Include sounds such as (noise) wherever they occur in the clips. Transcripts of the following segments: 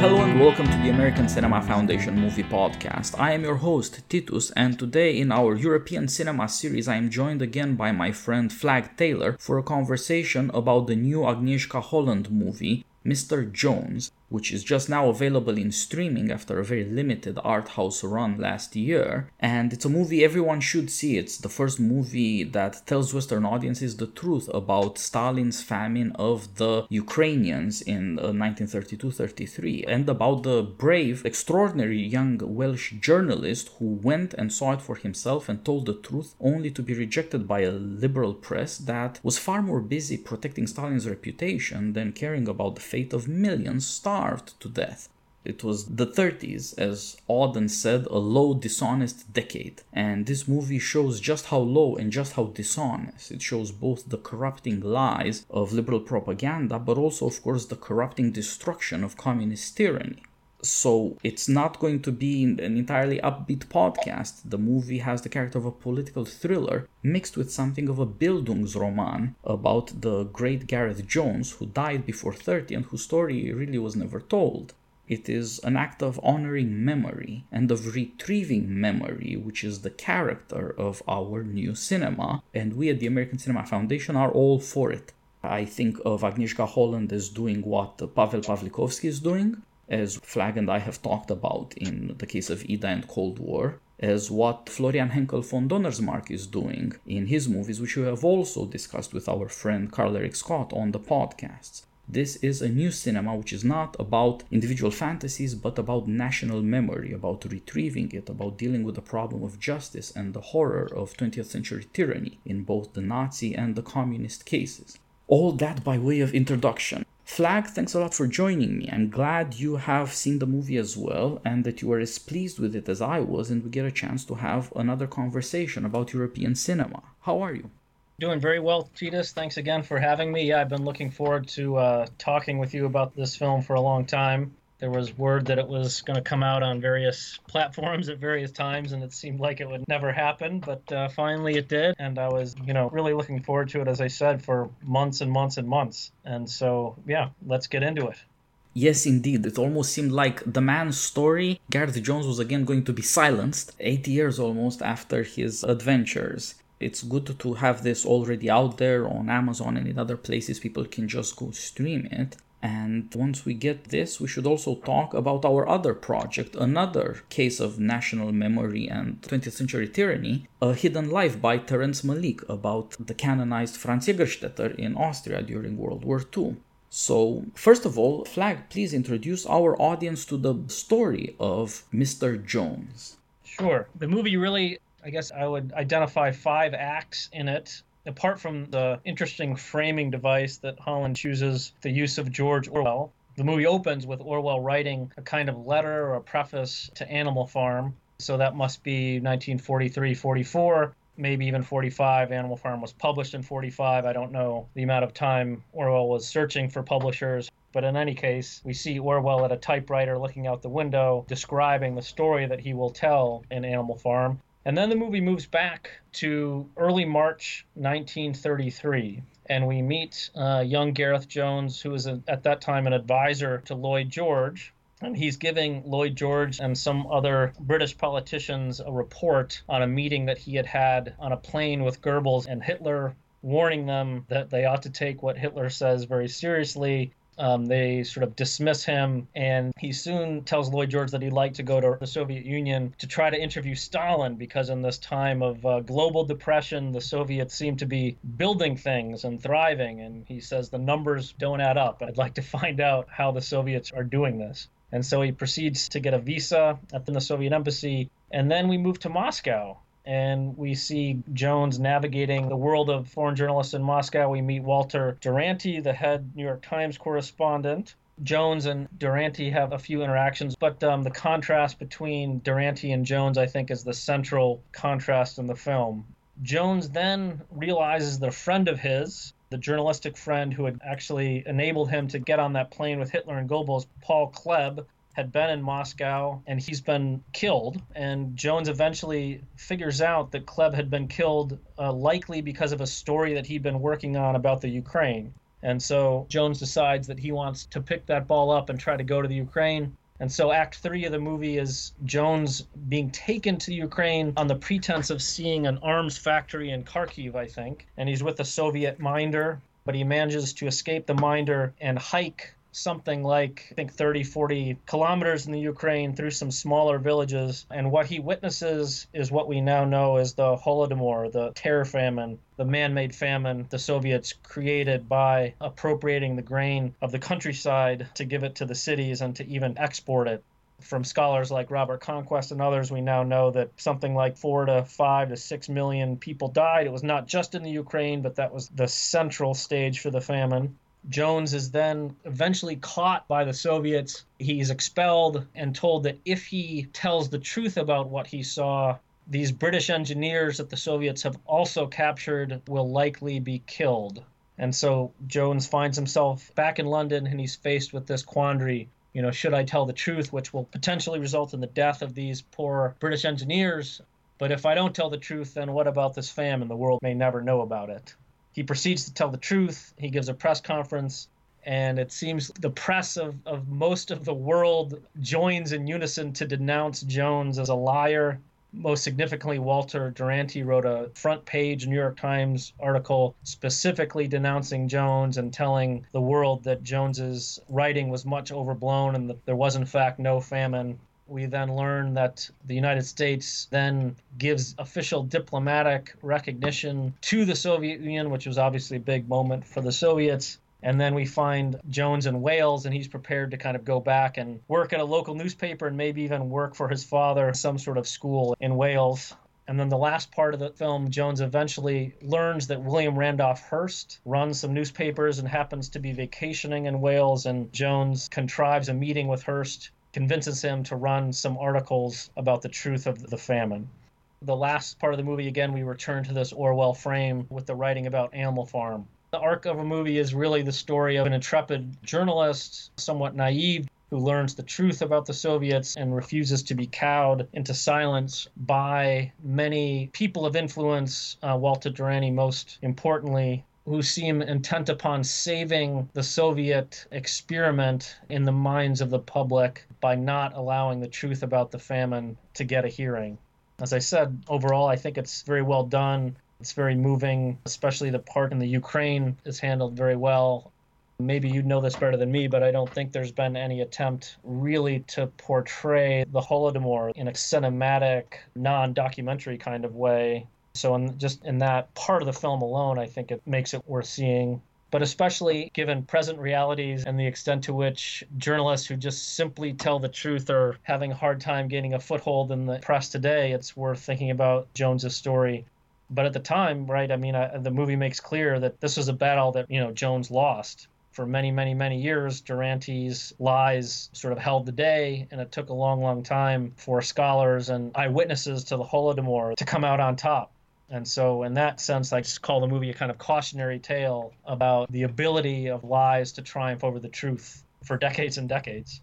Hello and welcome to the American Cinema Foundation Movie Podcast. I am your host, Titus, and today in our European Cinema series, I am joined again by my friend Flagg Taylor for a conversation about the new Agnieszka Holland movie, Mr. Jones which is just now available in streaming after a very limited art house run last year. And it's a movie everyone should see. It's the first movie that tells Western audiences the truth about Stalin's famine of the Ukrainians in 1932 uh, 33 and about the brave, extraordinary young Welsh journalist who went and saw it for himself and told the truth only to be rejected by a liberal press that was far more busy protecting Stalin's reputation than caring about the fate of millions starved starved to death. It was the 30s, as Auden said, a low, dishonest decade. And this movie shows just how low and just how dishonest. It shows both the corrupting lies of liberal propaganda, but also, of course, the corrupting destruction of communist tyranny. So it's not going to be an entirely upbeat podcast. The movie has the character of a political thriller mixed with something of a Bildungsroman about the great Gareth Jones who died before 30 and whose story really was never told. It is an act of honoring memory and of retrieving memory, which is the character of our new cinema, and we at the American Cinema Foundation are all for it. I think of Agnieszka Holland as doing what Paweł Pawlikowski is doing, as Flagg and I have talked about in the case of Ida and Cold War, as what Florian Henckel von Donnersmarck is doing in his movies, which we have also discussed with our friend Carl Eric Scott on the podcasts. This is a new cinema which is not about individual fantasies but about national memory, about retrieving it, about dealing with the problem of justice and the horror of 20th century tyranny in both the Nazi and the communist cases. All that by way of introduction. Flagg, thanks a lot for joining me. I'm glad you have seen the movie as well and that you were as pleased with it as I was, and we get a chance to have another conversation about European cinema. How are you? Doing very well, Titus. Thanks again for having me. Yeah, I've been looking forward to uh, talking with you about this film for a long time there was word that it was going to come out on various (laughs) platforms at various times, and it seemed like it would never happen. But uh, finally, it did, and I was, you know, really looking forward to it, as I said, for months and months and months. And so, yeah, let's get into it. Yes, indeed. It almost seemed like the man's story, Gareth Jones, was again going to be silenced 80 years almost after his adventures. It's good to have this already out there on Amazon and in other places. People can just go stream it. And once we get this, we should also talk about our other project, another case of national memory and 20th century tyranny, A Hidden Life by Terrence Malick about the canonized Franz Jägerstätter in Austria during World War II. So, first of all, Flagg, please introduce our audience to the story of Mr. Jones. Sure. The movie really, I guess I would identify five acts in it apart from the interesting framing device that Holland chooses, the use of George Orwell, the movie opens with Orwell writing a kind of letter or a preface to Animal Farm. So that must be 1943, 44, maybe even 45. Animal Farm was published in 45. I don't know the amount of time Orwell was searching for publishers. But in any case, we see Orwell at a typewriter looking out the window, describing the story that he will tell in Animal Farm. And then the movie moves back to early March 1933, and we meet uh, young Gareth Jones, who is a, at that time an advisor to Lloyd George. And he's giving Lloyd George and some other British politicians a report on a meeting that he had had on a plane with Goebbels and Hitler, warning them that they ought to take what Hitler says very seriously um, they sort of dismiss him, and he soon tells Lloyd George that he'd like to go to the Soviet Union to try to interview Stalin because, in this time of uh, global depression, the Soviets seem to be building things and thriving. And he says the numbers don't add up. I'd like to find out how the Soviets are doing this. And so he proceeds to get a visa at the Soviet embassy. And then we move to Moscow and we see Jones navigating the world of foreign journalists in Moscow. We meet Walter Duranty, the head New York Times correspondent. Jones and Duranty have a few interactions, but um, the contrast between Duranty and Jones, I think, is the central contrast in the film. Jones then realizes that a friend of his, the journalistic friend who had actually enabled him to get on that plane with Hitler and Goebbels, Paul Klebb, had been in Moscow and he's been killed. And Jones eventually figures out that Klebb had been killed uh, likely because of a story that he'd been working on about the Ukraine. And so Jones decides that he wants to pick that ball up and try to go to the Ukraine. And so Act Three of the movie is Jones being taken to Ukraine on the pretense of seeing an arms factory in Kharkiv, I think. And he's with a Soviet minder, but he manages to escape the minder and hike something like, I think, 30, 40 kilometers in the Ukraine through some smaller villages. And what he witnesses is what we now know as the Holodomor, the terror famine, the man made famine the Soviets created by appropriating the grain of the countryside to give it to the cities and to even export it from scholars like Robert Conquest and others, we now know that something like four to five to six million people died. It was not just in the Ukraine, but that was the central stage for the famine. Jones is then eventually caught by the Soviets. He's expelled and told that if he tells the truth about what he saw, these British engineers that the Soviets have also captured will likely be killed. And so Jones finds himself back in London and he's faced with this quandary. You know, should I tell the truth, which will potentially result in the death of these poor British engineers? But if I don't tell the truth, then what about this famine? The world may never know about it. He proceeds to tell the truth. He gives a press conference, and it seems the press of, of most of the world joins in unison to denounce Jones as a liar. Most significantly, Walter Duranty wrote a front page New York Times article specifically denouncing Jones and telling the world that Jones's writing was much overblown and that there was, in fact, no famine we then learn that the United States then gives official diplomatic recognition to the Soviet Union, which was obviously a big moment for the Soviets. And then we find Jones in Wales, and he's prepared to kind of go back and work at a local newspaper and maybe even work for his father, some sort of school in Wales. And then the last part of the film, Jones eventually learns that William Randolph Hearst runs some newspapers and happens to be vacationing in Wales. And Jones contrives a meeting with Hearst convinces him to run some articles about the truth of the famine. The last part of the movie, again, we return to this Orwell frame with the writing about Animal Farm. The arc of a movie is really the story of an intrepid journalist, somewhat naive, who learns the truth about the Soviets and refuses to be cowed into silence by many people of influence, uh, Walter Duranty most importantly, who seem intent upon saving the Soviet experiment in the minds of the public by not allowing the truth about the famine to get a hearing. As I said, overall, I think it's very well done. It's very moving, especially the part in the Ukraine is handled very well. Maybe you know this better than me, but I don't think there's been any attempt really to portray the Holodomor in a cinematic, non documentary kind of way so, in just in that part of the film alone, I think it makes it worth seeing. But especially given present realities and the extent to which journalists who just simply tell the truth are having a hard time gaining a foothold in the press today, it's worth thinking about Jones's story. But at the time, right, I mean, I, the movie makes clear that this was a battle that, you know, Jones lost for many, many, many years, Duranty's lies sort of held the day, and it took a long, long time for scholars and eyewitnesses to the Holodomor to come out on top. And so, in that sense, I just call the movie a kind of cautionary tale about the ability of lies to triumph over the truth for decades and decades.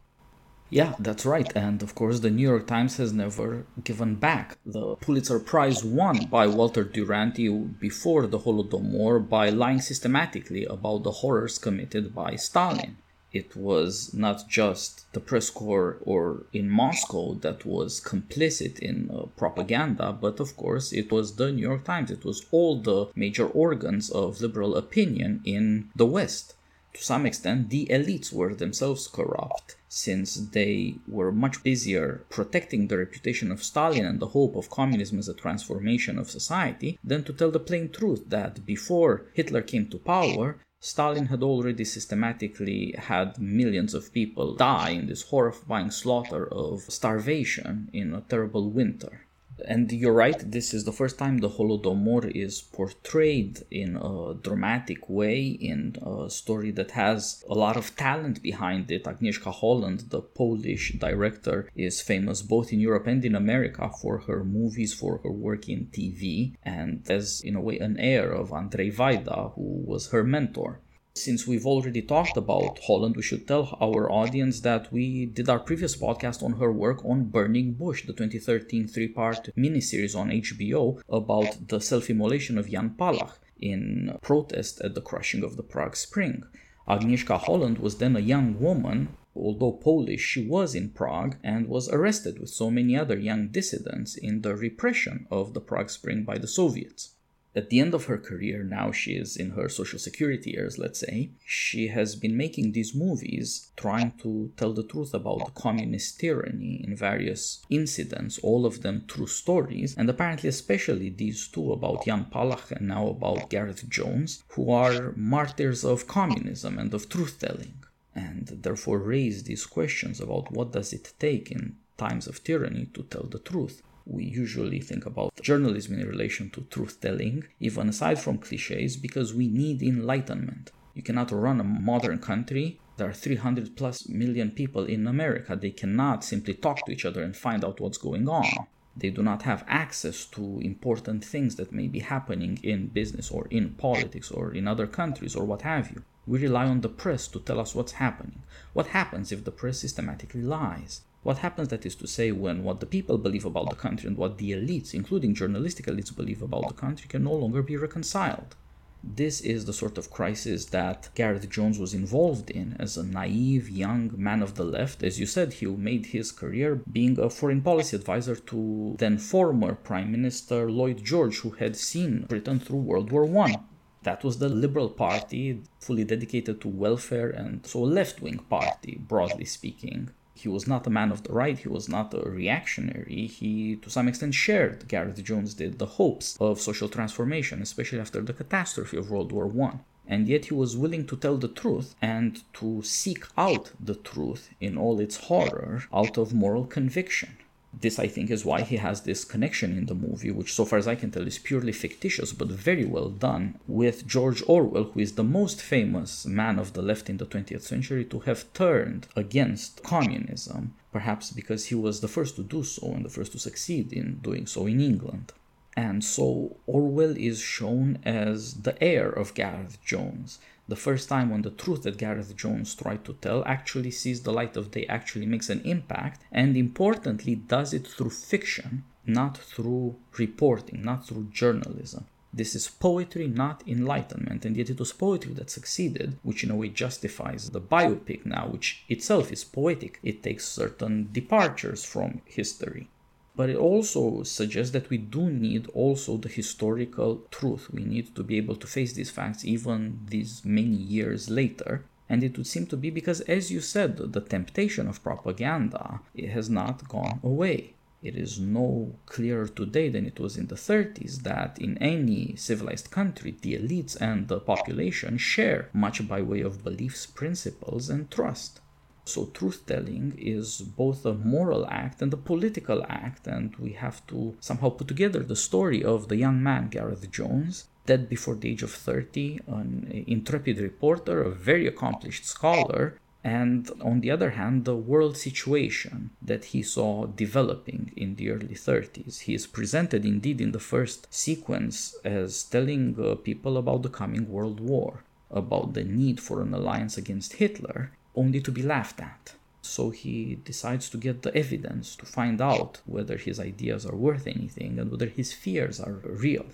Yeah, that's right. And of course, the New York Times has never given back. The Pulitzer Prize won by Walter Duranty before the Holodomor by lying systematically about the horrors committed by Stalin it was not just the press corps or in Moscow that was complicit in uh, propaganda, but of course it was the New York Times. It was all the major organs of liberal opinion in the West. To some extent, the elites were themselves corrupt, since they were much busier protecting the reputation of Stalin and the hope of communism as a transformation of society than to tell the plain truth that before Hitler came to power, Stalin had already systematically had millions of people die in this horrifying slaughter of starvation in a terrible winter. And you're right, this is the first time the Holodomor is portrayed in a dramatic way, in a story that has a lot of talent behind it. Agnieszka Holland, the Polish director, is famous both in Europe and in America for her movies, for her work in TV, and as, in a way, an heir of Andrzej Wajda, who was her mentor. Since we've already talked about Holland, we should tell our audience that we did our previous podcast on her work on Burning Bush, the 2013 three part miniseries on HBO about the self immolation of Jan Palach in protest at the crushing of the Prague Spring. Agnieszka Holland was then a young woman although Polish, she was in Prague and was arrested with so many other young dissidents in the repression of the Prague Spring by the Soviets at the end of her career, now she is in her social security years, let's say, she has been making these movies trying to tell the truth about communist tyranny in various incidents, all of them true stories, and apparently, especially these two about Jan Palach and now about Gareth Jones, who are martyrs of communism and of truth telling, and therefore raise these questions about what does it take in times of tyranny to tell the truth we usually think about journalism in relation to truth telling, even aside from cliches, because we need enlightenment. You cannot run a modern country. There are 300 plus million people in America. They cannot simply talk to each other and find out what's going on. They do not have access to important things that may be happening in business or in politics or in other countries or what have you. We rely on the press to tell us what's happening. What happens if the press systematically lies? What happens, that is to say, when what the people believe about the country and what the elites, including journalistic elites, believe about the country can no longer be reconciled? This is the sort of crisis that Gareth Jones was involved in as a naive young man of the left. As you said, he made his career being a foreign policy advisor to then former Prime Minister Lloyd George, who had seen Britain through World War I. That was the Liberal Party, fully dedicated to welfare and so a left wing party, broadly speaking he was not a man of the right, he was not a reactionary. He, to some extent, shared, Gareth Jones did, the hopes of social transformation, especially after the catastrophe of World War I. And yet he was willing to tell the truth and to seek out the truth in all its horror out of moral conviction. This, I think, is why he has this connection in the movie, which, so far as I can tell, is purely fictitious but very well done, with George Orwell, who is the most famous man of the left in the 20th century to have turned against communism, perhaps because he was the first to do so and the first to succeed in doing so in England. And so Orwell is shown as the heir of Gareth Jones, the first time when the truth that Gareth Jones tried to tell actually sees the light of day, actually makes an impact, and importantly, does it through fiction, not through reporting, not through journalism. This is poetry, not enlightenment, and yet it was poetry that succeeded, which in a way justifies the biopic now, which itself is poetic. It takes certain departures from history but it also suggests that we do need also the historical truth. We need to be able to face these facts even these many years later. And it would seem to be because, as you said, the temptation of propaganda it has not gone away. It is no clearer today than it was in the 30s that in any civilized country, the elites and the population share much by way of beliefs, principles, and trust. So, truth telling is both a moral act and a political act, and we have to somehow put together the story of the young man, Gareth Jones, dead before the age of 30, an intrepid reporter, a very accomplished scholar, and on the other hand, the world situation that he saw developing in the early 30s. He is presented indeed in the first sequence as telling uh, people about the coming World War, about the need for an alliance against Hitler, only to be laughed at. So he decides to get the evidence to find out whether his ideas are worth anything and whether his fears are real.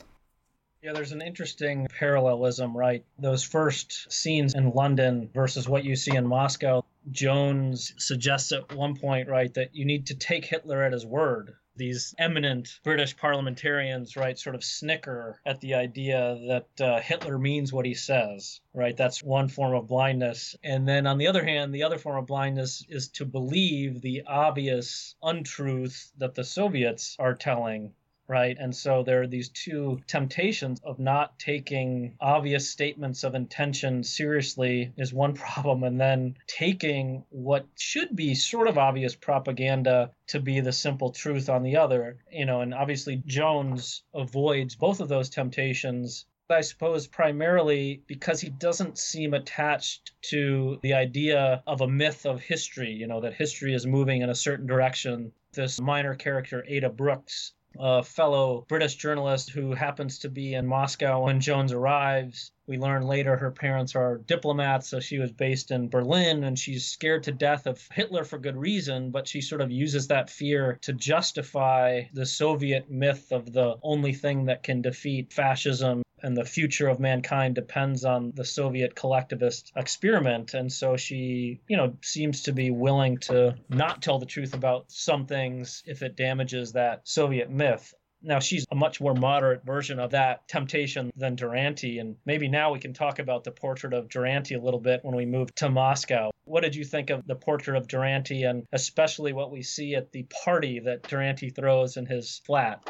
Yeah, there's an interesting parallelism, right? Those first scenes in London versus what you see in Moscow. Jones suggests at one point, right, that you need to take Hitler at his word these eminent British parliamentarians, right, sort of snicker at the idea that uh, Hitler means what he says, right? That's one form of blindness. And then on the other hand, the other form of blindness is to believe the obvious untruth that the Soviets are telling right? And so there are these two temptations of not taking obvious statements of intention seriously is one (laughs) problem, and then taking what should be sort of obvious propaganda to be the simple truth on the other, you know, and obviously Jones avoids both of those temptations I suppose primarily because he doesn't seem attached to the idea of a myth of history, you know, that history is moving in a certain direction. This minor character, Ada Brooks, a fellow British journalist who happens to be in Moscow when Jones arrives. We learn later her parents are diplomats, so she was based in Berlin and she's scared to death of Hitler for good reason, but she sort of uses that fear to justify the Soviet myth of the only thing that can defeat fascism and the future of mankind depends on the Soviet collectivist experiment. And so she, you know, seems to be willing to not tell the truth about some things if it damages that Soviet myth. Now, she's a much more moderate version of that temptation than Duranty. And maybe now we can talk about the portrait of Duranty a little bit when we move to Moscow. What did you think of the portrait of Duranty and especially what we see at the party that Duranty throws in his flat?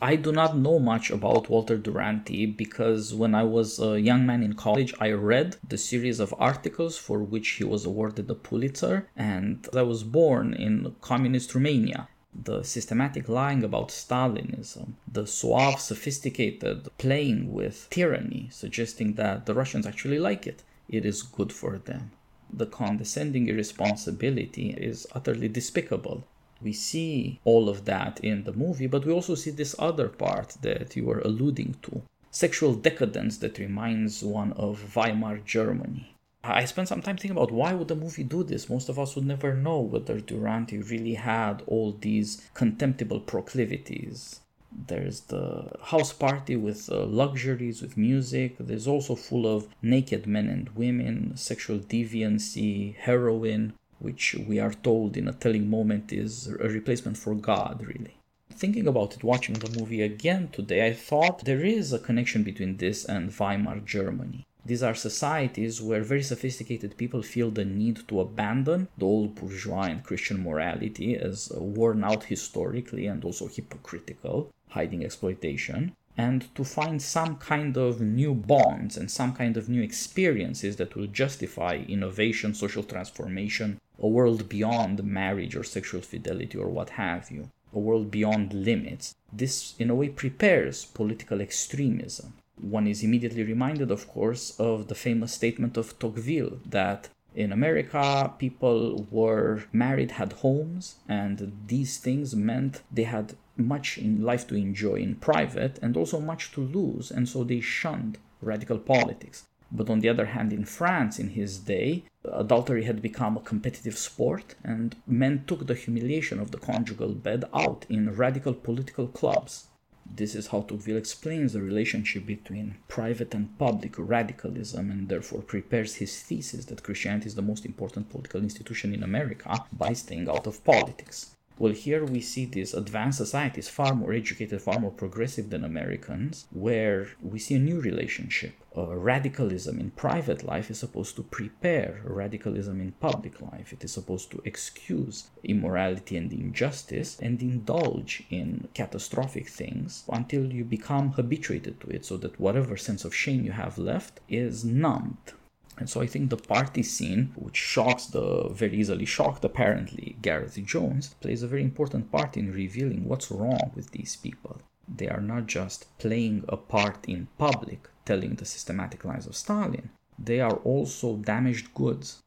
I do not know much about Walter Duranty because when I was a young man in college, I read the series of articles for which he was awarded the Pulitzer, and I was born in communist Romania. The systematic lying about Stalinism, the suave, sophisticated playing with tyranny, suggesting that the Russians actually like it. It is good for them. The condescending irresponsibility is utterly despicable we see all of that in the movie, but we also see this other part that you were alluding to sexual decadence that reminds one of Weimar Germany. I spent some time thinking about why would the movie do this? Most of us would never know whether Duranty really had all these contemptible proclivities. There's the house party with uh, luxuries, with music. There's also full of naked men and women, sexual deviancy, heroin which we are told in a telling moment is a replacement for God, really. Thinking about it, watching the movie again today, I thought there is a connection between this and Weimar Germany. These are societies where very sophisticated people feel the need to abandon the old bourgeois and Christian morality as worn out historically and also hypocritical, hiding exploitation, and to find some kind of new bonds and some kind of new experiences that will justify innovation, social transformation, a world beyond marriage or sexual fidelity or what have you, a world beyond limits. This, in a way, prepares political extremism. One is immediately reminded, of course, of the famous statement of Tocqueville that in America, people were married, had homes, and these things meant they had much in life to enjoy in private and also much to lose, and so they shunned radical politics. But on the other hand, in France in his day, adultery had become a competitive sport, and men took the humiliation of the conjugal bed out in radical political clubs. This is how Tocqueville explains the relationship between private and public radicalism and therefore prepares his thesis that Christianity is the most important political institution in America by staying out of politics. Well, here we see these advanced societies, far more educated, far more progressive than Americans, where we see a new relationship. Uh, radicalism in private life is supposed to prepare radicalism in public life. It is supposed to excuse immorality and injustice and indulge in catastrophic things until you become habituated to it, so that whatever sense of shame you have left is numbed. And so I think the party scene, which shocks the very easily shocked apparently Gareth Jones, plays a very important part in revealing what's wrong with these people. They are not just playing a part in public, telling the systematic lies of Stalin, they are also damaged goods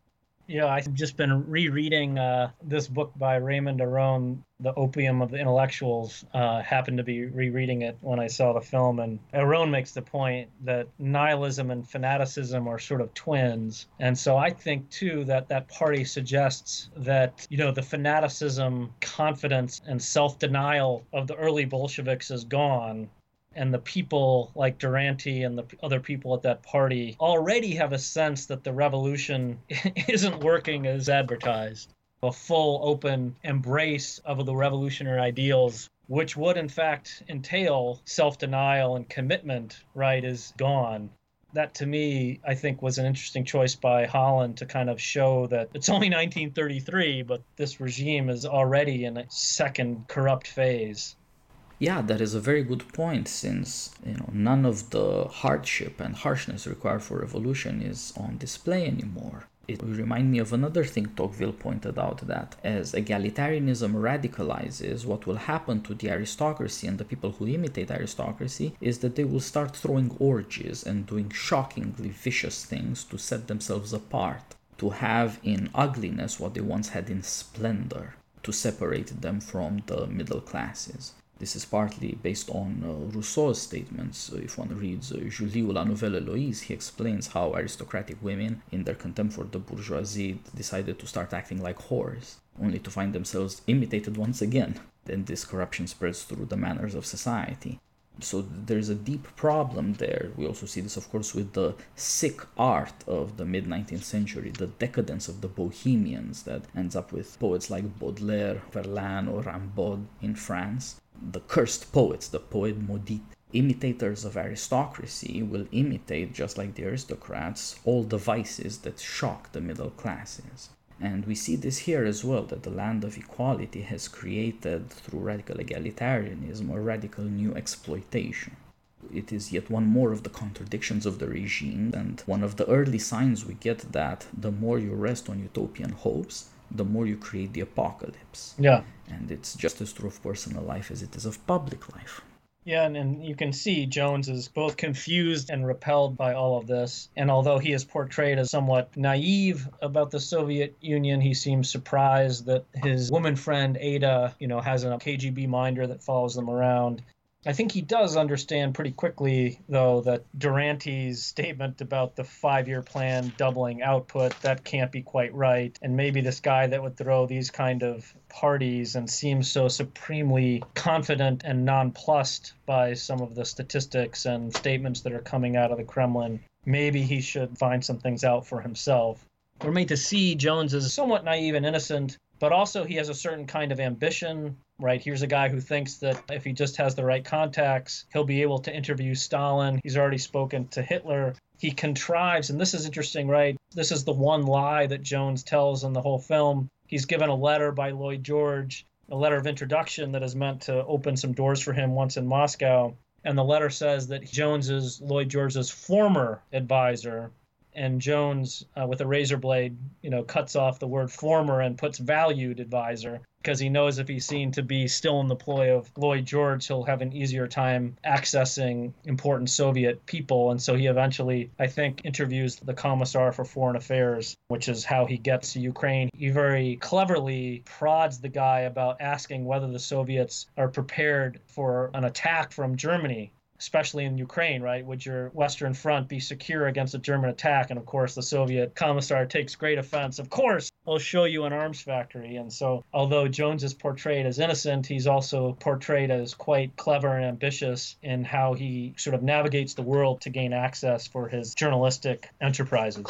yeah, I've just been rereading uh, this book by Raymond Aron, The Opium of the Intellectuals. Uh, happened to be rereading it when I saw the film, and Aron makes the point that nihilism and fanaticism are sort of twins. And so I think, too, that that party suggests that, you know, the fanaticism, confidence, and self denial of the early Bolsheviks is gone and the people like Duranty and the other people at that party already have a sense that the revolution (laughs) isn't working as advertised. A full, open embrace of the revolutionary ideals, which would in fact entail self denial and commitment, right, is gone. That to me, I think, was an interesting choice by Holland to kind of show that it's only 1933, but this regime is already in a second corrupt phase. Yeah, that is a very good point since you know none of the hardship and harshness required for revolution is on display anymore. It remind me of another thing Tocqueville pointed out that as egalitarianism radicalizes, what will happen to the aristocracy and the people who imitate aristocracy is that they will start throwing orgies and doing shockingly vicious things to set themselves apart, to have in ugliness what they once had in splendor, to separate them from the middle classes This is partly based on uh, Rousseau's statements. if one reads uh, Julie ou La Nouvelle Héloïse, he explains how aristocratic women, in their contempt for the bourgeoisie, decided to start acting like whores, only to find themselves imitated once again. Then this corruption spreads through the manners of society. So there's a deep problem there. We also see this, of course, with the sick art of the mid 19th century, the decadence of the bohemians that ends up with poets like Baudelaire, Verlaine, or Rimbaud in France the cursed poets, the poet maudit, imitators of aristocracy will imitate, just like the aristocrats, all the vices that shock the middle classes. And we see this here as well that the land of equality has created, through radical egalitarianism, a radical new exploitation. It is yet one more of the contradictions of the regime, and one of the early signs we get that the more you rest on utopian hopes, the more you create the apocalypse. Yeah. And it's just as true of personal life as it is of public life. Yeah, and, and you can see Jones is both confused and repelled by all of this. And although he is portrayed as somewhat naive about the Soviet Union, he seems surprised that his woman friend Ada, you know, has a KGB minder that follows them around. I think he does understand pretty quickly, though, that Duranty's statement about the five year plan doubling output, that can't be quite right. And maybe this guy that would throw these kind of parties and seems so supremely confident and nonplussed by some of the statistics and statements that are coming out of the Kremlin, maybe he should find some things out for himself. We're made to see Jones as somewhat naive and innocent, but also he has a certain kind of ambition right? Here's a guy who thinks that if he just has the right contacts, he'll be able to interview Stalin. He's already spoken to Hitler. He contrives, and this is interesting, right? This is the one lie that Jones tells in the whole film. He's given a letter by Lloyd George, a letter of introduction that is meant to open some doors for him once in Moscow. And the letter says that Jones is Lloyd George's former advisor and Jones, uh, with a razor blade, you know, cuts off the word former and puts valued advisor because he knows if he's seen to be still in the ploy of Lloyd George, he'll have an easier time accessing important Soviet people. And so he eventually, I think, interviews the Commissar for Foreign Affairs, which is how he gets to Ukraine. He very cleverly prods the guy about asking whether the Soviets are prepared for an attack from Germany especially in Ukraine, right? Would your Western front be secure against a German attack? And of course, the Soviet commissar takes great offense. Of course, I'll show you an arms factory. And so, although Jones is portrayed as innocent, he's also portrayed as quite clever and ambitious in how he sort of navigates the world to gain access for his journalistic enterprises.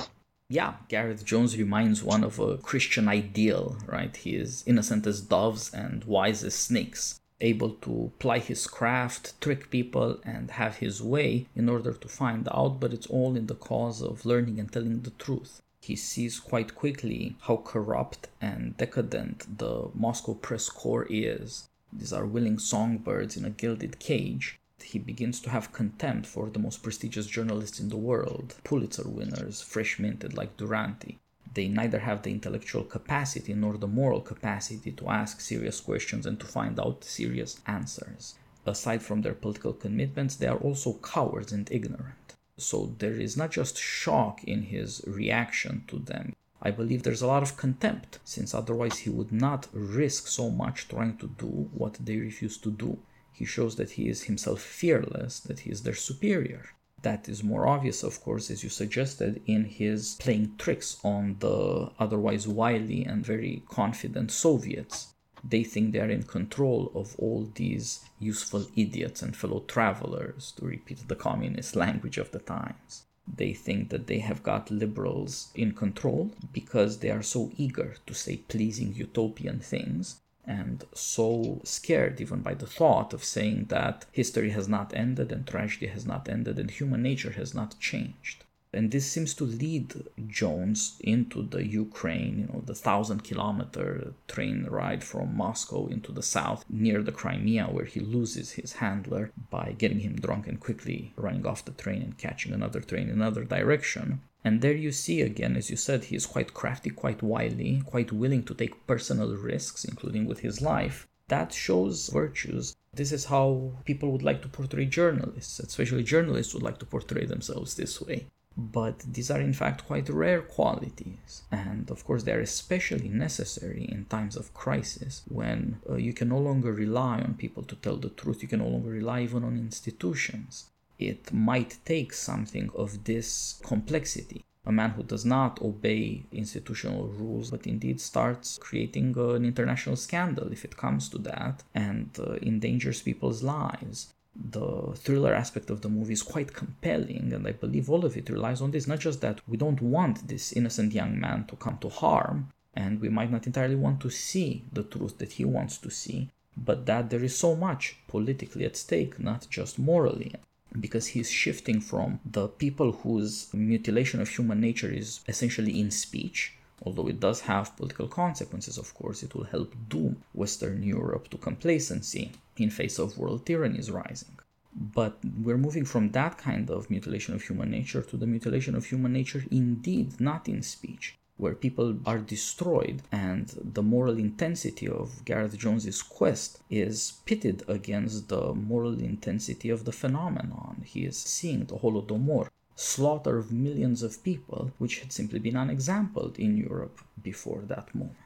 Yeah, Gareth Jones reminds one of a Christian ideal, right? He is innocent as doves and wise as snakes able to ply his craft, trick people, and have his way in order to find out, but it's all in the cause of learning and telling the truth. He sees quite quickly how corrupt and decadent the Moscow press corps is. These are willing songbirds in a gilded cage. He begins to have contempt for the most prestigious journalists in the world, Pulitzer winners, fresh minted like Duranty. They neither have the intellectual capacity nor the moral capacity to ask serious questions and to find out serious answers. Aside from their political commitments, they are also cowards and ignorant. So there is not just shock in his reaction to them. I believe there's a lot of contempt, since otherwise he would not risk so much trying to do what they refuse to do. He shows that he is himself fearless, that he is their superior. That is more obvious, of course, as you suggested, in his playing tricks on the otherwise wily and very confident Soviets. They think they are in control of all these useful idiots and fellow travelers, to repeat the communist language of the times. They think that they have got liberals in control because they are so eager to say pleasing utopian things and so scared even by the thought of saying that history has not ended and tragedy has not ended and human nature has not changed. And this seems to lead Jones into the Ukraine, you know, the thousand kilometer train ride from Moscow into the south near the Crimea, where he loses his handler by getting him drunk and quickly running off the train and catching another train in another direction. And there you see again, as you said, he is quite crafty, quite wily, quite willing to take personal risks, including with his life. That shows virtues. This is how people would like to portray journalists, especially journalists would like to portray themselves this way. but these are in fact quite rare qualities and of course they are especially necessary in times of crisis when uh, you can no longer rely on people to tell the truth you can no longer rely even on institutions it might take something of this complexity a man who does not obey institutional rules but indeed starts creating an international scandal if it comes to that and uh, endangers people's lives the thriller aspect of the movie is quite compelling, and I believe all of it relies on this. Not just that we don't want this innocent young man to come to harm, and we might not entirely want to see the truth that he wants to see, but that there is so much politically at stake, not just morally. Because he's shifting from the people whose mutilation of human nature is essentially in speech, although it does have political consequences, of course, it will help doom Western Europe to complacency in face of world tyrannies rising. But we're moving from that kind of mutilation of human nature to the mutilation of human nature indeed, not in speech, where people are destroyed and the moral intensity of Gareth Jones's quest is pitted against the moral intensity of the phenomenon. He is seeing the Holodomor, slaughter of millions of people, which had simply been unexampled in Europe before that moment.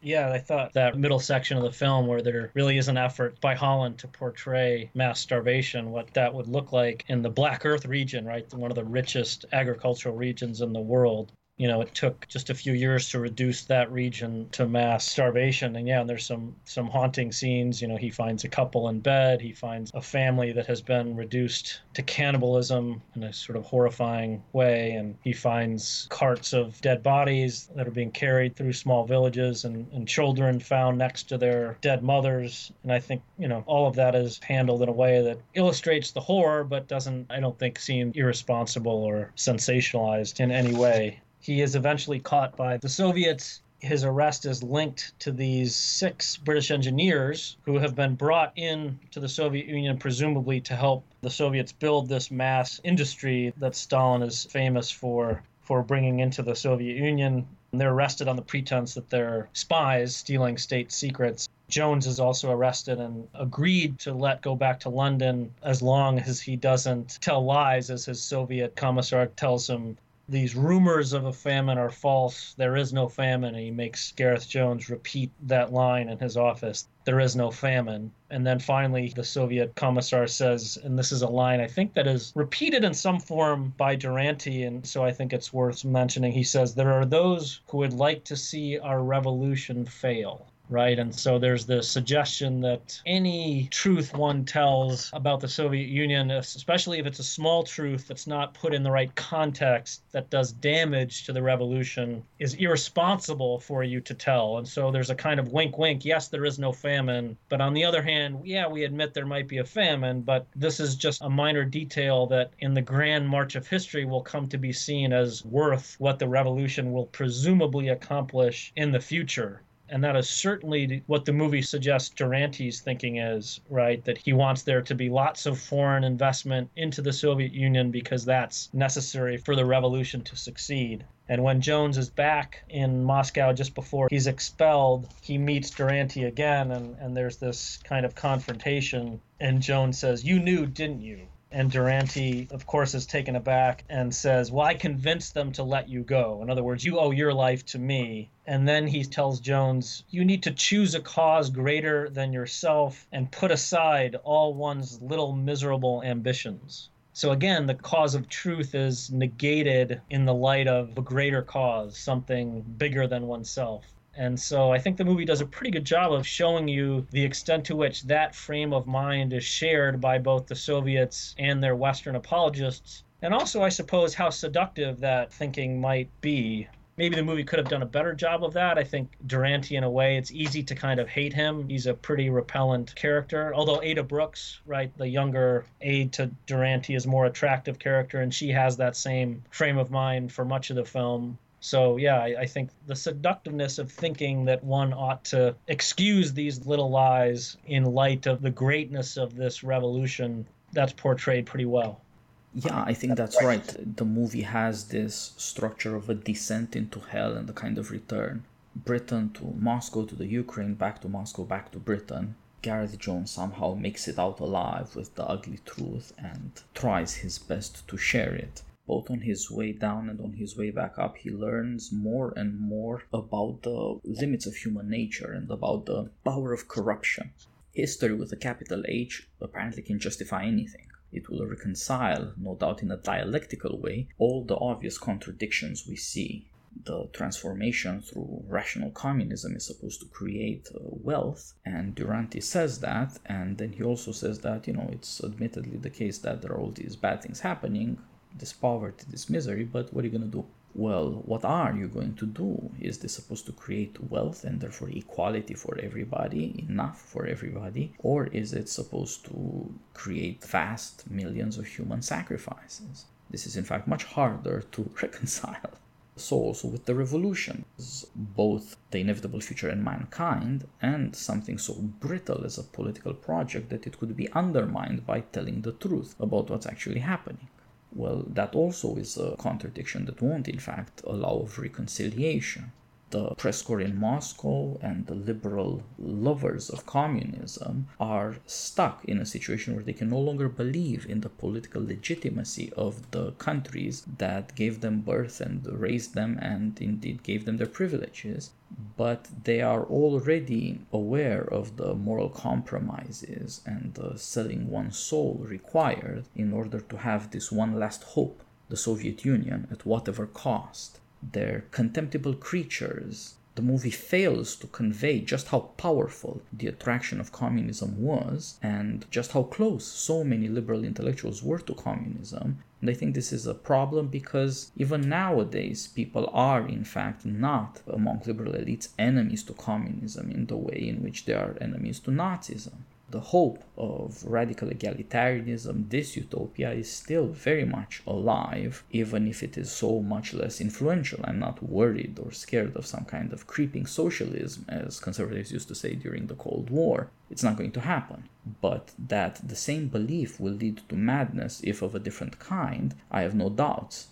Yeah, I thought that middle section of the film where there really is an effort by Holland to portray mass starvation, what that would look like in the Black Earth region, right? One of the richest agricultural regions in the world you know, it took just a few years to reduce that region to mass starvation. And yeah, and there's some some haunting scenes. You know, he finds a couple in bed. He finds a family that has been reduced to cannibalism in a sort of horrifying way, and he finds carts of dead bodies that are being carried through small villages, and, and children found next to their dead mothers. And I think you know all of that is handled in a way that illustrates the horror, but doesn't, I don't think, seem irresponsible or sensationalized in any way. He is eventually caught by the Soviets. His arrest is linked to these six British engineers who have been brought in to the Soviet Union, presumably to help the Soviets build this mass industry that Stalin is famous for for bringing into the Soviet Union. And they're arrested on the pretense that they're spies stealing state secrets. Jones is also arrested and agreed to let go back to London as long as he doesn't tell lies, as his Soviet commissar tells him these rumors of a famine are false. There is no famine. And he makes Gareth Jones repeat that line in his office. There is no famine. And then finally, the Soviet commissar says, and this is a line I think that is repeated in some form by Duranty, and so I think it's worth mentioning. He says, There are those who would like to see our revolution fail right? And so there's the suggestion that any truth one tells about the Soviet Union, especially if it's a small truth that's not put in the right context that does damage to the revolution, is irresponsible for you to tell. And so there's a kind of wink wink. Yes, there is no famine. But on the other hand, yeah, we admit there might be a famine, but this is just a minor detail that in the grand march of history will come to be seen as worth what the revolution will presumably accomplish in the future. And that is certainly what the movie suggests Duranty's thinking is, right? That he wants there to be lots of foreign investment into the Soviet Union because that's necessary for the revolution to succeed. And when Jones is back in Moscow just before he's expelled, he meets Duranty again, and, and there's this kind of confrontation. And Jones says, You knew, didn't you? And Duranty, of course, is taken aback and says, Well, I convinced them to let you go. In other words, you owe your life to me. And then he tells Jones, You need to choose a cause greater than yourself and put aside all one's little miserable ambitions. So again, the cause of truth is negated in the light of a greater cause, something bigger than oneself. And so I think the movie does a pretty good job of showing you the extent to which that frame of mind is shared by both the Soviets and their Western apologists. And also, I suppose, how seductive that thinking might be. Maybe the movie could have done a better job of that. I think Duranty, in a way, it's easy to kind of hate him. He's a pretty repellent character. Although Ada Brooks, right, the younger aide to Duranty, is a more attractive character, and she has that same frame of mind for much of the film. So, yeah, I, I, think the seductiveness of thinking that one ought to excuse these little lies in light of the greatness of this revolution, that's portrayed pretty well. Yeah, I think that's right. The movie has this structure of a descent into hell and the kind of return. Britain to Moscow to the Ukraine, back to Moscow, back to Britain. Gareth Jones somehow makes it out alive with the ugly truth and tries his best to share it both on his way down and on his way back up, he learns more and more about the limits of human nature and about the power of corruption. History with a capital H apparently can justify anything. It will reconcile, no doubt in a dialectical way, all the obvious contradictions we see the transformation through rational communism is supposed to create uh, wealth and duranty says that and then he also says that you know it's admittedly the case that there are all these bad things happening this poverty this misery but what are you going to do? Well what are you going to do? Is this supposed to create wealth and therefore equality for everybody enough for everybody? Or is it supposed to create vast millions of human sacrifices? This is in fact much harder to (laughs) reconcile. So also with the revolution, both the inevitable future and mankind, and something so brittle as a political project that it could be undermined by telling the truth about what's actually happening. Well, that also is a contradiction that won't, in fact, allow of reconciliation the press corps in Moscow and the liberal lovers of communism are stuck in a situation where they can no longer believe in the political legitimacy of the countries that gave them birth and raised them and indeed gave them their privileges. But they are already aware of the moral compromises and the selling one's soul required in order to have this one last hope the Soviet Union at whatever cost they're contemptible creatures. The movie fails to convey just how powerful the attraction of communism was and just how close so many liberal intellectuals were to communism. And I think this is a problem because even nowadays, people are in fact not among liberal elites enemies to communism in the way in which they are enemies to Nazism the hope of radical egalitarianism, this utopia, is still very much alive, even if it is so much less influential. I'm not worried or scared of some kind of creeping socialism, as conservatives used to say during the Cold War. It's not going to happen. But that the same belief will lead to madness, if of a different kind, I have no doubts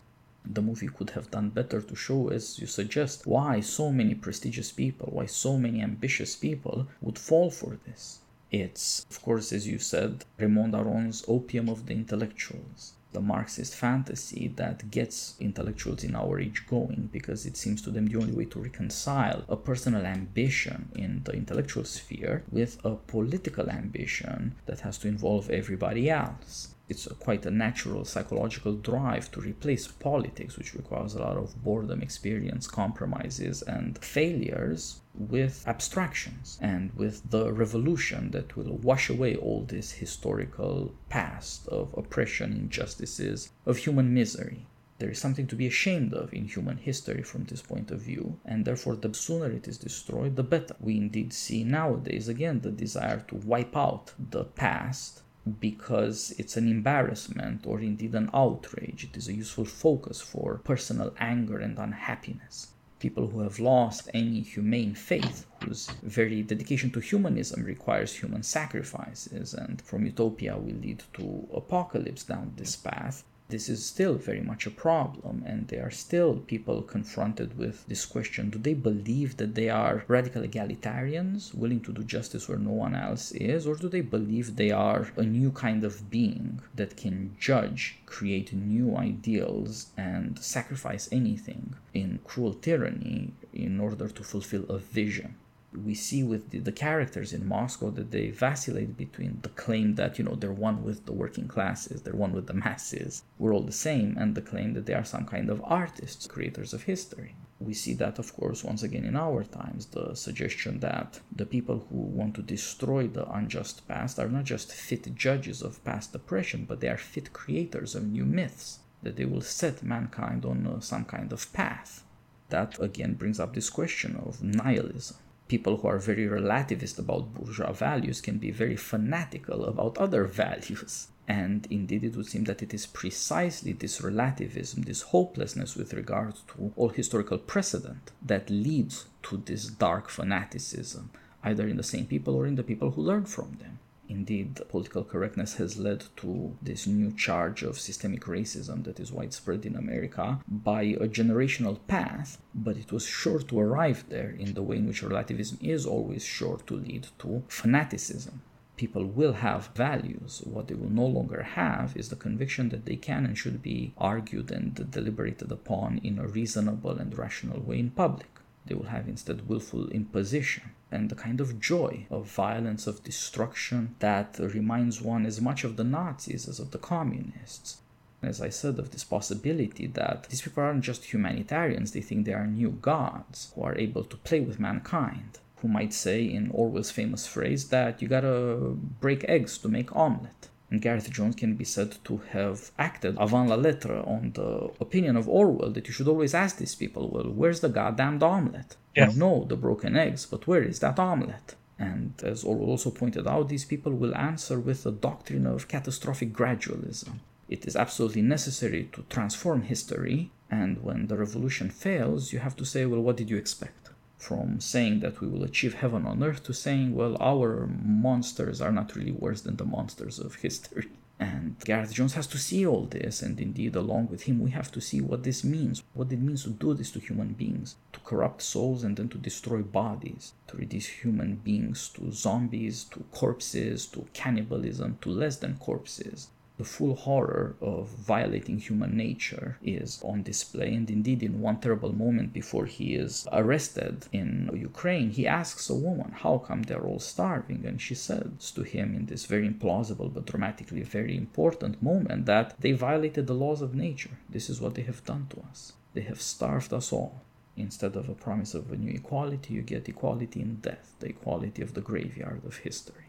the movie could have done better to show, as you suggest, why so many prestigious people, why so many ambitious people would fall for this. It's, of course, as you said, Raymond Aron's opium of the intellectuals, the Marxist fantasy that gets intellectuals in our age going because it seems to them the only way to reconcile a personal ambition in the intellectual sphere with a political ambition that has to involve everybody else. It's a, quite a natural psychological drive to replace politics, which requires a lot of boredom, experience, compromises, and failures, with abstractions and with the revolution that will wash away all this historical past of oppression, injustices, of human misery. There is something to be ashamed of in human history from this point of view, and therefore, the sooner it is destroyed, the better. We indeed see nowadays again the desire to wipe out the past because it's an embarrassment or indeed an outrage. It is a useful focus for personal anger and unhappiness. People who have lost any humane faith, whose very dedication to humanism requires human sacrifices, and from utopia will lead to apocalypse down this path, this is still very much a problem, and there are still people confronted with this question do they believe that they are radical egalitarians, willing to do justice where no one else is, or do they believe they are a new kind of being that can judge, create new ideals, and sacrifice anything in cruel tyranny in order to fulfill a vision? We see with the, the, characters in Moscow that they vacillate between the claim that you know they're one with the working classes, they're one with the masses, we're all the same, and the claim that they are some kind of artists, creators of history. We see that, of course, once again in our times, the suggestion that the people who want to destroy the unjust past are not just fit judges of past oppression, but they are fit creators of new myths, that they will set mankind on uh, some kind of path. That again brings up this question of nihilism people who are very relativist about bourgeois values can be very fanatical about other values. And indeed, it would seem that it is precisely this relativism, this hopelessness with regard to all historical precedent, that leads to this dark fanaticism, either in the same people or in the people who learn from them. Indeed, political correctness has led to this new charge of systemic racism that is widespread in America by a generational path, but it was sure to arrive there in the way in which relativism is always sure to lead to fanaticism. people will have values. What they will no longer have is the conviction that they can and should be argued and deliberated upon in a reasonable and rational way in public. They will have instead willful imposition and the kind of joy of violence, of destruction that reminds one as much of the Nazis as of the communists. As I said, of this possibility that these people aren't just humanitarians, they think they are new gods who are able to play with mankind who might say, in Orwell's famous phrase, that you gotta break eggs to make omelette. And Gareth Jones can be said to have acted avant la lettre on the opinion of Orwell that you should always ask these people, well, where's the goddamned omelette? Yes. You know the broken eggs, but where is that omelette? And as Orwell also pointed out, these people will answer with the doctrine of catastrophic gradualism. It is absolutely necessary to transform history, and when the revolution fails, you have to say, well, what did you expect? From saying that we will achieve heaven on earth to saying, well, our monsters are not really worse than the monsters of history. (laughs) And Gareth Jones has to see all this, and indeed, along with him, we have to see what this means, what it means to do this to human beings, to corrupt souls and then to destroy bodies, to reduce human beings to zombies, to corpses, to cannibalism, to less than corpses, the full horror of violating human nature is on display. And indeed, in one terrible moment before he is arrested in Ukraine, he asks a woman, How come they're all starving? And she says to him in this very implausible but dramatically very important moment that they violated the laws of nature. This is what they have done to us. They have starved us all. Instead of a promise of a new equality, you get equality in death, the equality of the graveyard of history.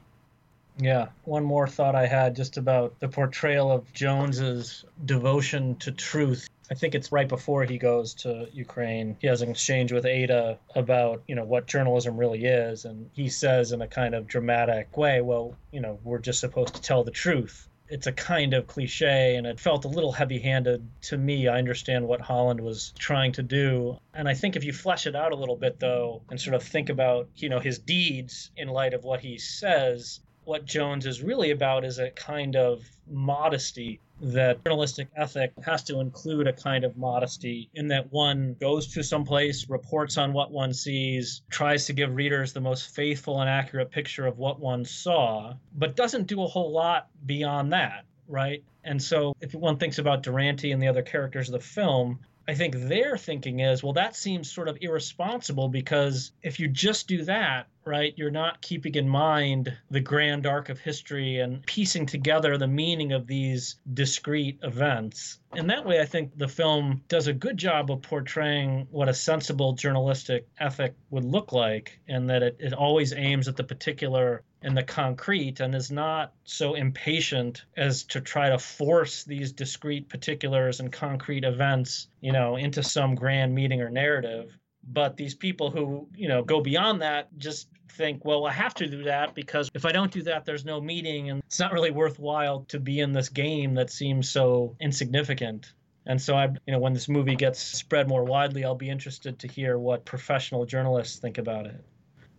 Yeah, one more thought I had just about the portrayal of Jones's devotion to truth. I think it's right before he goes to Ukraine. He has an exchange with Ada about, you know, what journalism really is and he says in a kind of dramatic way, well, you know, we're just supposed to tell the truth. It's a kind of cliche and it felt a little heavy-handed to me. I understand what Holland was trying to do. And I think if you flesh it out a little bit though and sort of think about, you know, his deeds in light of what he says, what Jones is really about is a kind of modesty that journalistic ethic has to include a kind of modesty in that one goes to some place, reports on what one sees, tries to give readers the most faithful and accurate picture of what one saw, but doesn't do a whole lot beyond that, right? And so if one thinks about Duranty and the other characters of the film, I think their thinking is, well, that seems sort of irresponsible because if you just do that, right, you're not keeping in mind the grand arc of history and piecing together the meaning of these discrete events. In that way, I think the film does a good job of portraying what a sensible journalistic ethic would look like, and that it, it always aims at the particular in the concrete and is not so impatient as to try to force these discrete particulars and concrete events, you know, into some grand meaning or narrative. But these people who, you know, go beyond that just think, well, I have to do that because if I don't do that, there's no meaning and it's not really worthwhile to be in this game that seems so insignificant. And so I, you know, when this movie gets spread more widely, I'll be interested to hear what professional journalists think about it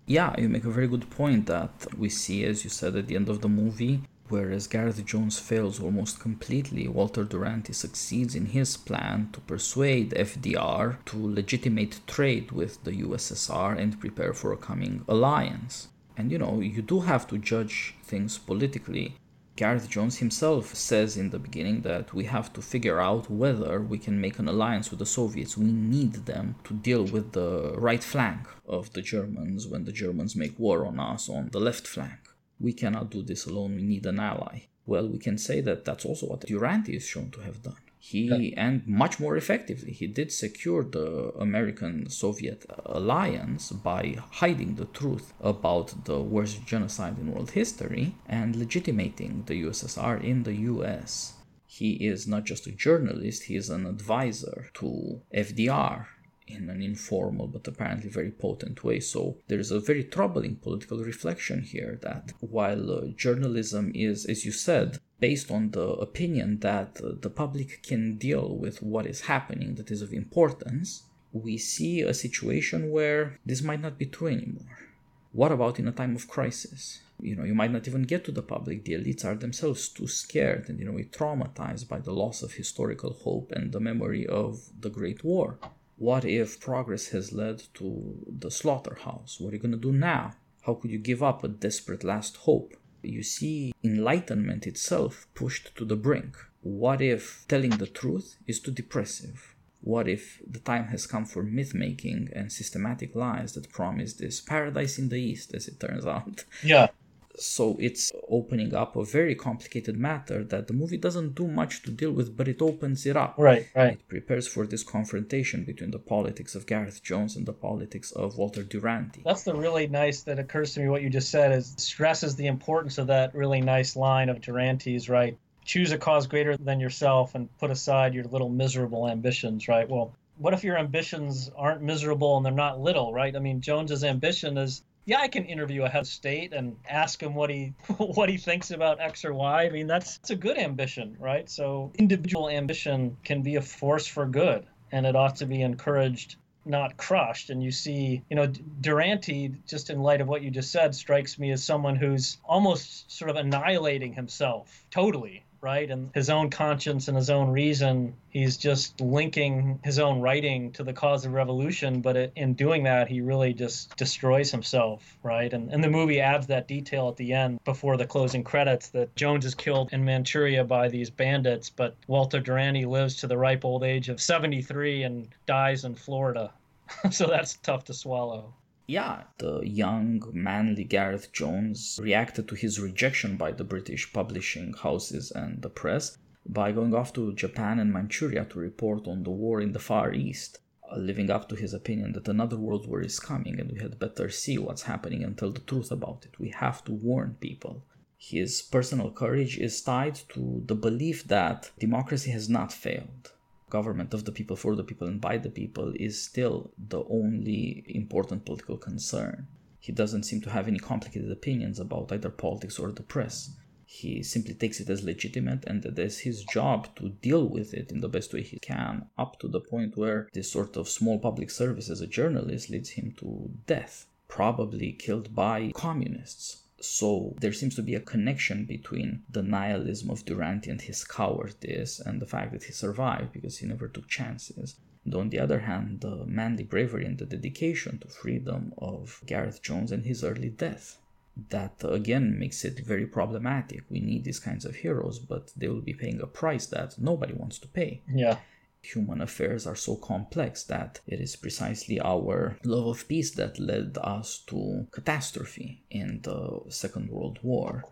yeah, you make a very good point that we see, as you said, at the end of the movie, whereas Gareth Jones fails almost completely, Walter Duranty succeeds in his plan to persuade FDR to legitimate trade with the USSR and prepare for a coming alliance. And you know, you do have to judge things politically. Gareth Jones himself says in the beginning that we have to figure out whether we can make an alliance with the Soviets. We need them to deal with the right flank of the Germans when the Germans make war on us on the left flank. We cannot do this alone, we need an ally. Well, we can say that that's also what Duranty is shown to have done. He, and much more effectively, he did secure the American Soviet alliance by hiding the truth about the worst genocide in world history and legitimating the USSR in the US. He is not just a journalist, he is an advisor to FDR in an informal but apparently very potent way. So there's a very troubling political reflection here that while uh, journalism is, as you said, based on the opinion that uh, the public can deal with what is happening that is of importance, we see a situation where this might not be true anymore. What about in a time of crisis? You know, you might not even get to the public. The elites are themselves too scared and, you know, traumatized by the loss of historical hope and the memory of the Great War. What if progress has led to the slaughterhouse? What are you going to do now? How could you give up a desperate last hope? You see enlightenment itself pushed to the brink. What if telling the truth is too depressive? What if the time has come for myth making and systematic lies that promise this paradise in the East, as it turns out? Yeah. So it's opening up a very complicated matter that the movie doesn't do much to deal with, but it opens it up. Right, right. It prepares for this confrontation between the politics of Gareth Jones and the politics of Walter Duranty. That's the really nice that occurs to me. What you just said is stresses the importance of that really nice line of Duranty's, right? choose a cause greater than yourself and put aside your little miserable ambitions, right? Well, what if your ambitions aren't miserable and they're not little, right? I mean, Jones's ambition is yeah, I can interview a head of state and ask him what he (laughs) what he thinks about X or Y. I mean, that's, that's a good ambition, right? So individual ambition can be a force for good, and it ought to be encouraged, not crushed. And you see, you know, Duranty, just in light of what you just said, strikes me as someone who's almost sort of annihilating himself totally right? And his own conscience and his own reason, he's just linking his own writing to the cause of revolution. But it, in doing that, he really just destroys himself, right? And, and the movie adds that detail at the end before the closing credits that Jones is killed in Manchuria by these bandits, but Walter Duranty lives to the ripe old age of 73 and dies in Florida. (laughs) so that's tough to swallow yeah, the young, manly Gareth Jones reacted to his rejection by the British publishing houses and the press by going off to Japan and Manchuria to report on the war in the Far East, uh, living up to his opinion that another world war is coming and we had better see what's happening and tell the truth about it. We have to warn people. His personal courage is tied to the belief that democracy has not failed government of the people, for the people, and by the people is still the only important political concern. He doesn't seem to have any complicated opinions about either politics or the press. He simply takes it as legitimate and that it's his job to deal with it in the best way he can, up to the point where this sort of small public service as a journalist leads him to death, probably killed by communists so there seems to be a connection between the nihilism of Duranty and his cowardice and the fact that he survived because he never took chances. And on the other hand, the manly bravery and the dedication to freedom of Gareth Jones and his early death. That again makes it very problematic. We need these kinds of heroes, but they will be paying a price that nobody wants to pay. Yeah human affairs are so complex that it is precisely our love of peace that led us to catastrophe in the Second World War.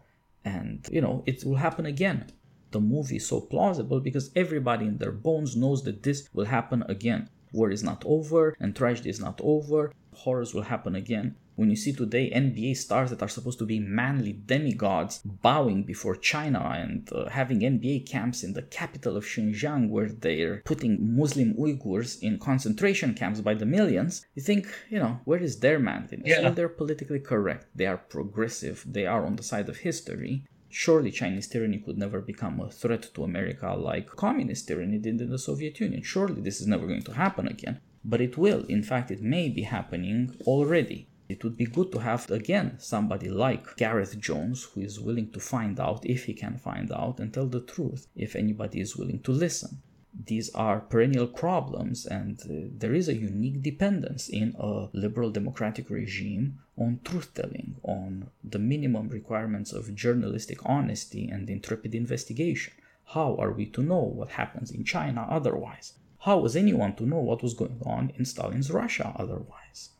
And, you know, it will happen again. The movie is so plausible because everybody in their bones knows that this will happen again. War is not over and tragedy is not over. Horrors will happen again. When you see today NBA stars that are supposed to be manly demigods bowing before China and uh, having NBA camps in the capital of Xinjiang where they're putting Muslim Uyghurs in concentration camps by the millions, you think, you know, where is their manliness? Yeah. Well, they're politically correct. They are progressive. They are on the side of history. Surely Chinese tyranny could never become a threat to America like communist tyranny did in the Soviet Union. Surely this is never going to happen again. But it will. In fact, it may be happening already. It would be good to have again somebody like Gareth Jones who is willing to find out if he can find out and tell the truth if anybody is willing to listen. These are perennial problems, and uh, there is a unique dependence in a liberal democratic regime on truth telling, on the minimum requirements of journalistic honesty and intrepid investigation. How are we to know what happens in China otherwise? How was anyone to know what was going on in Stalin's Russia otherwise?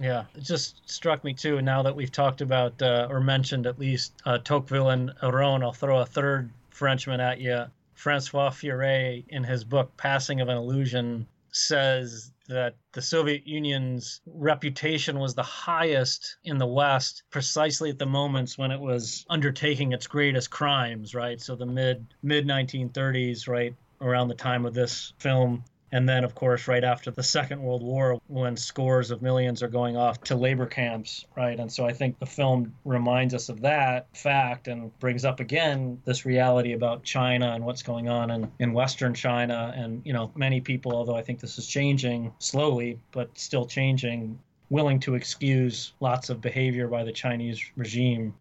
Yeah, it just struck me too. Now that we've talked about uh, or mentioned at least uh, Tocqueville and Aron, I'll throw a third Frenchman at you. Francois Furet, in his book Passing of an Illusion, says that the Soviet Union's reputation was the highest in the West precisely at the moments when it was undertaking its greatest crimes, right? So the mid mid 1930s, right around the time of this film, and then, of course, right after the Second World War, when scores of millions are going off to labor camps, right? And so I think the film reminds us of that fact and brings up again this reality about China and what's going on in, in Western China. And, you know, many people, although I think this is changing slowly, but still changing, willing to excuse lots of behavior by the Chinese regime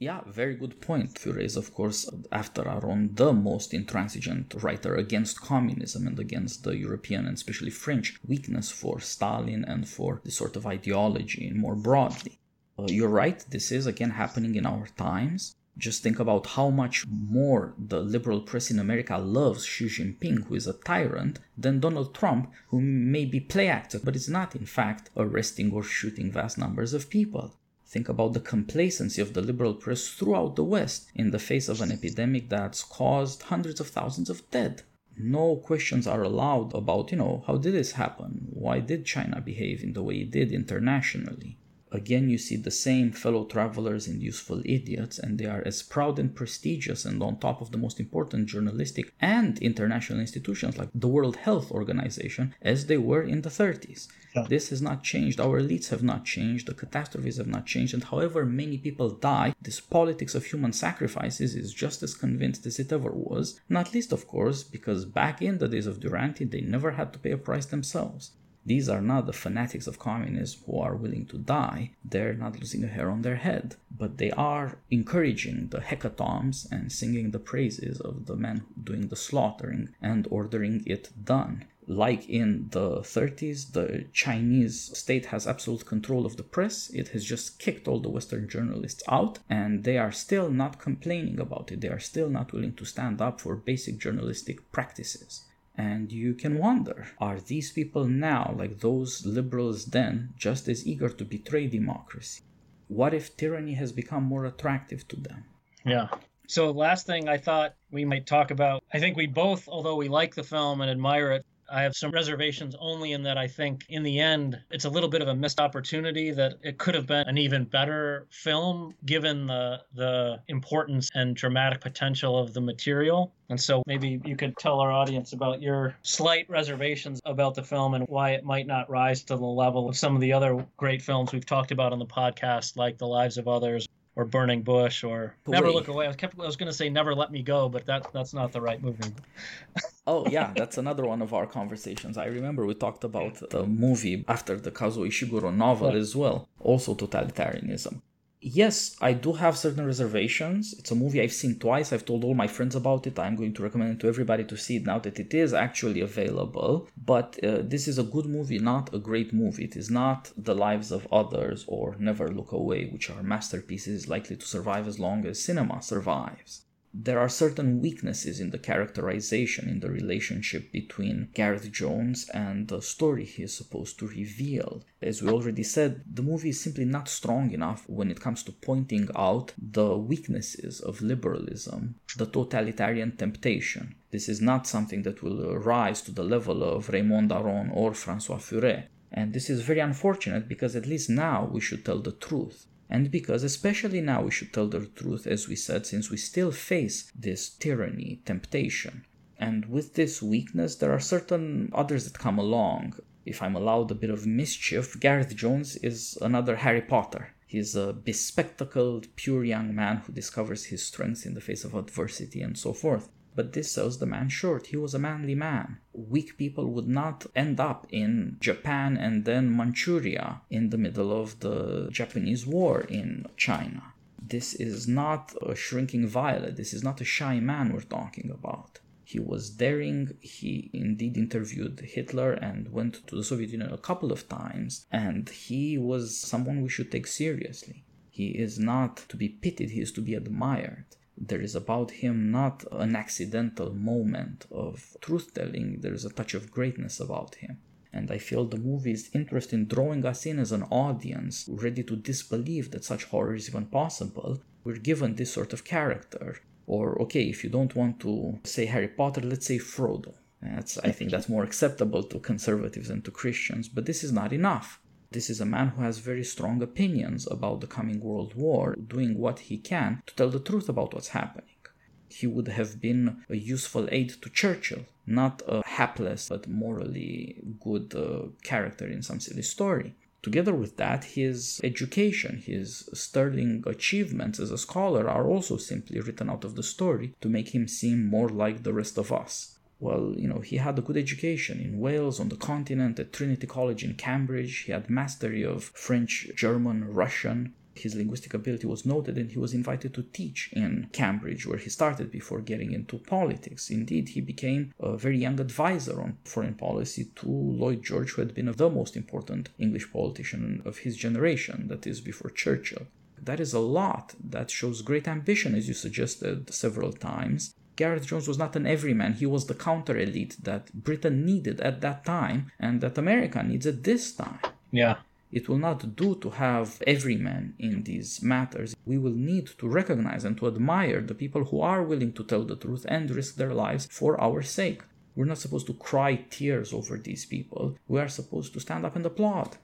yeah, very good point. Furet is, of course, after Aron, the most intransigent writer against communism and against the European and especially French weakness for Stalin and for this sort of ideology more broadly. Uh, you're right, this is again happening in our times. Just think about how much more the liberal press in America loves Xi Jinping, who is a tyrant, than Donald Trump, who may be play actor, but is not in fact arresting or shooting vast numbers of people. Think about the complacency of the liberal press throughout the West in the face of an epidemic that's caused hundreds of thousands of dead. No questions are allowed about, you know, how did this happen? Why did China behave in the way it did internationally? Again, you see the same fellow travelers and useful idiots, and they are as proud and prestigious and on top of the most important journalistic and international institutions like the World Health Organization as they were in the 30s. Yeah. This has not changed. Our elites have not changed. The catastrophes have not changed. And however many people die, this politics of human sacrifices is just as convinced as it ever was. Not least, of course, because back in the days of Duranty, they never had to pay a price themselves. These are not the fanatics of communism who are willing to die. They're not losing a hair on their head, but they are encouraging the hecatombs and singing the praises of the men doing the slaughtering and ordering it done. Like in the 30s, the Chinese state has absolute control of the press. It has just kicked all the Western journalists out, and they are still not complaining about it. They are still not willing to stand up for basic journalistic practices. And you can wonder are these people now, like those liberals then, just as eager to betray democracy? What if tyranny has become more attractive to them? Yeah. So, last thing I thought we might talk about I think we both, although we like the film and admire it, I have some reservations only in that I think in the end it's a little bit of a missed opportunity that it could have been an even better film given the the importance and dramatic potential of the material. And so maybe you could tell our audience about your slight reservations about the film and why it might not rise to the level of some of the other great films we've talked about on the podcast like The Lives of Others or Burning Bush or Never Look Away. I was, kept, I was going to say Never Let Me Go, but that that's not the right movie. (laughs) oh yeah, that's another one of our conversations. I remember we talked about the movie after the Kazuo Ishiguro novel yeah. as well, also totalitarianism yes, I do have certain reservations. It's a movie I've seen twice. I've told all my friends about it. I'm going to recommend it to everybody to see it now that it is actually available. But uh, this is a good movie, not a great movie. It is not The Lives of Others or Never Look Away, which are masterpieces likely to survive as long as cinema survives there are certain weaknesses in the characterization in the relationship between Gareth Jones and the story he is supposed to reveal. As we already said, the movie is simply not strong enough when it comes to pointing out the weaknesses of liberalism, the totalitarian temptation. This is not something that will rise to the level of Raymond Aron or Francois Furet. And this is very unfortunate because at least now we should tell the truth and because especially now we should tell the truth as we said since we still face this tyranny temptation. And with this weakness there are certain others that come along. If i'm allowed a bit of mischief gareth jones is another harry potter. He's a bespectacled pure young man who discovers his strengths in the face of adversity and so forth but this sells the man short. He was a manly man. Weak people would not end up in Japan and then Manchuria in the middle of the Japanese war in China. This is not a shrinking violet. This is not a shy man we're talking about. He was daring. He indeed interviewed Hitler and went to the Soviet Union a couple of times. And he was someone we should take seriously. He is not to be pitied, he is to be admired there is about him not an accidental moment of truth telling, there is a touch of greatness about him. And I feel the movie is interested in drawing us in as an audience, ready to disbelieve that such horror is even possible. We're given this sort of character. Or, okay, if you don't want to say Harry Potter, let's say Frodo. That's, I think that's more acceptable to conservatives and to Christians, but this is not enough. This is a man who has very strong opinions about the coming world war, doing what he can to tell the truth about what's happening. He would have been a useful aid to Churchill, not a hapless but morally good uh, character in some silly story. Together with that, his education, his sterling achievements as a scholar are also simply written out of the story to make him seem more like the rest of us well, you know, he had a good education in Wales, on the continent, at Trinity College in Cambridge. He had mastery of French, German, Russian. His linguistic ability was noted and he was invited to teach in Cambridge, where he started before getting into politics. Indeed, he became a very young advisor on foreign policy to Lloyd George, who had been the most important English politician of his generation, that is, before Churchill. That is a lot. That shows great ambition, as you suggested several times. Gareth Jones was not an everyman, he was the counter elite that Britain needed at that time and that America needs at this time. Yeah. It will not do to have everyman in these matters. We will need to recognize and to admire the people who are willing to tell the truth and risk their lives for our sake. We're not supposed to cry tears over these people. We are supposed to stand up and applaud.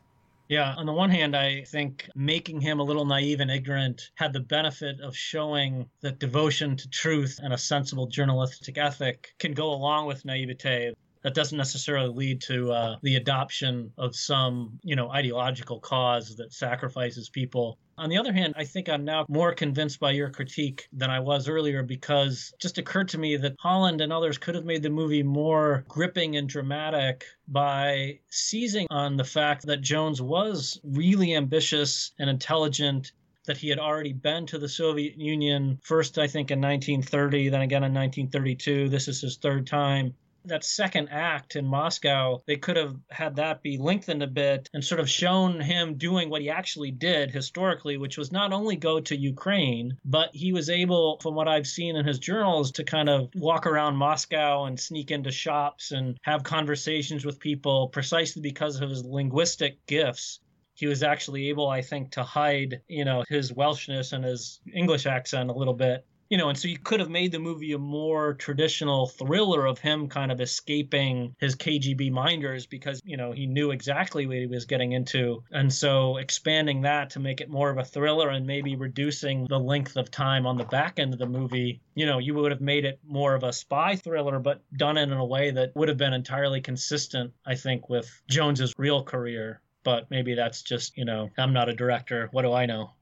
Yeah, on the one hand, I think making him a little naive and ignorant had the benefit of showing that devotion to truth and a sensible journalistic ethic can go along with naivete that doesn't necessarily lead to uh, the adoption of some you know ideological cause that sacrifices people on the other hand, I think I'm now more convinced by your critique than I was earlier because it just occurred to me that Holland and others could have made the movie more gripping and dramatic by seizing on the fact that Jones was really ambitious and intelligent that he had already been to the Soviet Union, first, I think, in 1930, then again in 1932. This is his third time that second act in Moscow, they could have had that be lengthened a bit and sort of shown him doing what he actually did historically, which was not only go to Ukraine, but he was able, from what I've seen in his journals, to kind of walk around Moscow and sneak into shops and have conversations with people precisely because of his linguistic gifts. He was actually able, I think, to hide, you know, his Welshness and his English accent a little bit you know, and so you could have made the movie a more traditional thriller of him kind of escaping his KGB minders because, you know, he knew exactly what he was getting into. And so expanding that to make it more of a thriller and maybe reducing the length of time on the back end of the movie, you know, you would have made it more of a spy thriller, but done it in a way that would have been entirely consistent, I think, with Jones's real career. But maybe that's just, you know, I'm not a director. What do I know? (laughs)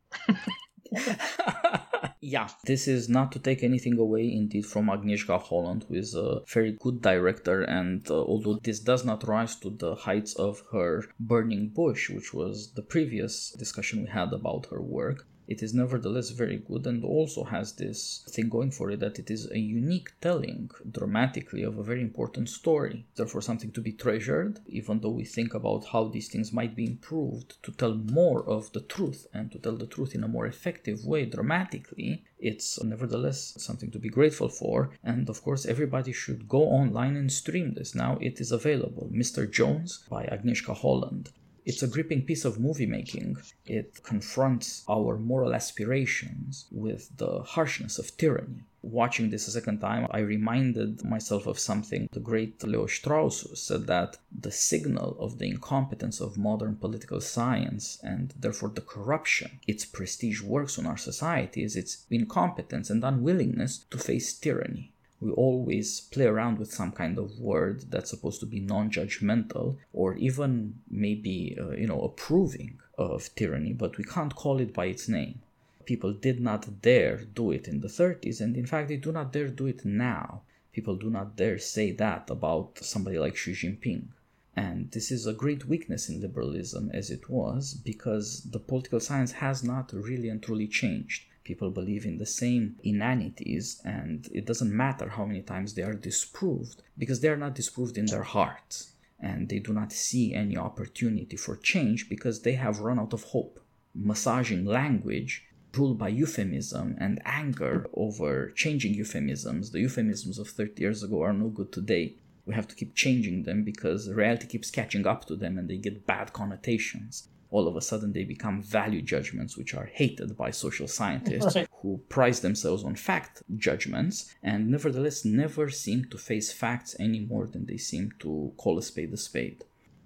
(laughs) yeah, this is not to take anything away indeed from Agnieszka Holland, who is a very good director, and uh, although this does not rise to the heights of her Burning Bush, which was the previous discussion we had about her work, it is nevertheless very good and also has this thing going for it that it is a unique telling dramatically of a very important story. Therefore something to be treasured even though we think about how these things might be improved to tell more of the truth and to tell the truth in a more effective way dramatically it's nevertheless something to be grateful for. And of course everybody should go online and stream this. Now it is available. Mr jones by agnieszka holland it's a gripping piece of movie making. It confronts our moral aspirations with the harshness of tyranny. Watching this a second time, I reminded myself of something the great Leo Strauss said that the signal of the incompetence of modern political science and therefore the corruption its prestige works on our society is its incompetence and unwillingness to face tyranny we always play around with some kind of word that's supposed to be non-judgmental or even maybe uh, you know approving of tyranny but we can't call it by its name. People did not dare do it in the 30s and in fact they do not dare do it now. People do not dare say that about somebody like Xi Jinping. And this is a great weakness in liberalism as it was because the political science has not really and truly changed people believe in the same inanities and it doesn't matter how many times they are disproved because they are not disproved in their hearts and they do not see any opportunity for change because they have run out of hope. Massaging language ruled by euphemism and anger over changing euphemisms. The euphemisms of 30 years ago are no good today. We have to keep changing them because reality keeps catching up to them and they get bad connotations all of a sudden they become value judgments which are hated by social scientists right. who prize themselves on fact judgments and nevertheless never seem to face facts any more than they seem to call a spade a spade.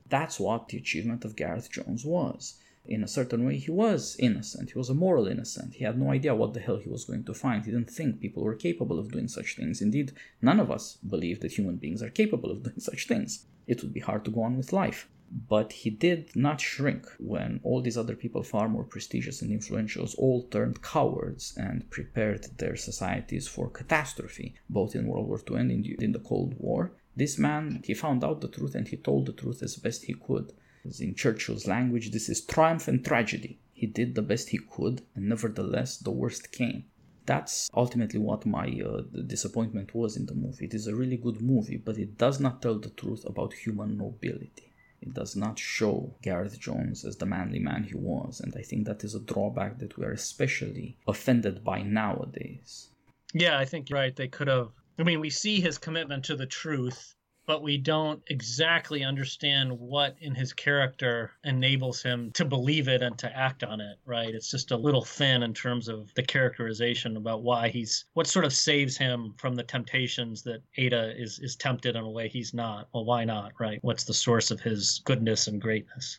That's what the achievement of Gareth Jones was. In a certain way, he was innocent. He was a moral innocent. He had no idea what the hell he was going to find. He didn't think people were capable of doing such things. Indeed, none of us believe that human beings are capable of doing such things. It would be hard to go on with life. But he did not shrink when all these other people, far more prestigious and influential, all turned cowards and prepared their societies for catastrophe, both in World War II and in the, Cold War. This man, he found out the truth and he told the truth as best he could. In Churchill's language, this is triumph and tragedy. He did the best he could, and nevertheless, the worst came. That's ultimately what my uh, disappointment was in the movie. It is a really good movie, but it does not tell the truth about human nobility. It does not show Gareth Jones as the manly man he was, and I think that is a drawback that we are especially offended by nowadays. Yeah, I think you're right. They could have. I mean, we see his commitment to the truth but we don't exactly understand what in his character enables him to believe it and to act on it, right? It's just a little thin in terms of the characterization about why he's what sort of saves him from the temptations that Ada is is tempted in a way he's not. Well, why not, right? What's the source of his goodness and greatness?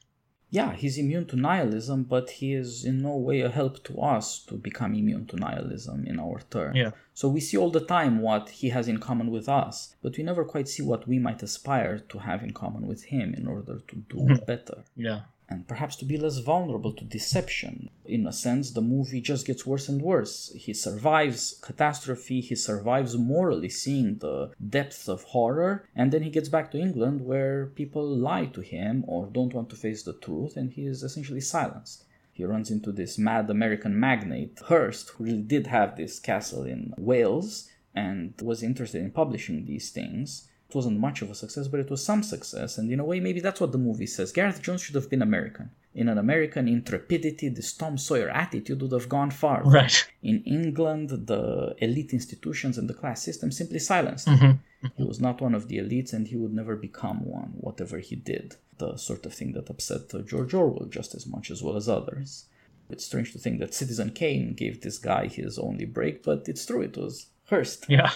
Yeah, he's immune to nihilism, but he is in no way a help to us to become immune to nihilism in our turn. Yeah. So we see all the time what he has in common with us, but we never quite see what we might aspire to have in common with him in order to do mm-hmm. better. Yeah and perhaps to be less vulnerable to deception. In a sense, the movie just gets worse and worse. He survives catastrophe, he survives morally, seeing the depth of horror, and then he gets back to England where people lie to him or don't want to face the truth, and he is essentially silenced. He runs into this mad American magnate, Hearst, who really did have this castle in Wales and was interested in publishing these things it wasn't much of a success, but it was some success. And in a way, maybe that's what the movie says. Gareth Jones should have been American. In an American intrepidity, this Tom Sawyer attitude would have gone far. Right. In England, the elite institutions and the class system simply silenced him. Mm-hmm. He was not one of the elites, and he would never become one, whatever he did. The sort of thing that upset George Orwell just as much as well as others. It's strange to think that Citizen Kane gave this guy his only break, but it's true, it was Hearst. Yeah.